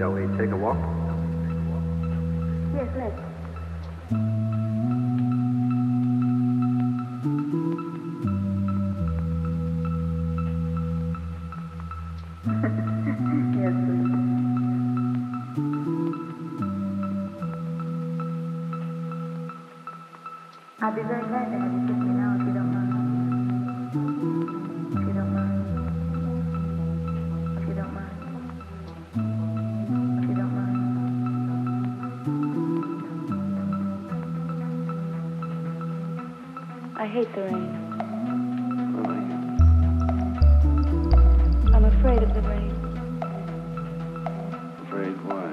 Shall we take a walk? Yes, let's. I'll be very glad to have you I hate the rain. I'm afraid of the rain. Afraid why?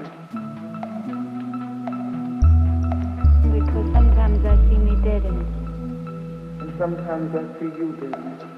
Because sometimes I see me dead in it. And sometimes I see you, dear.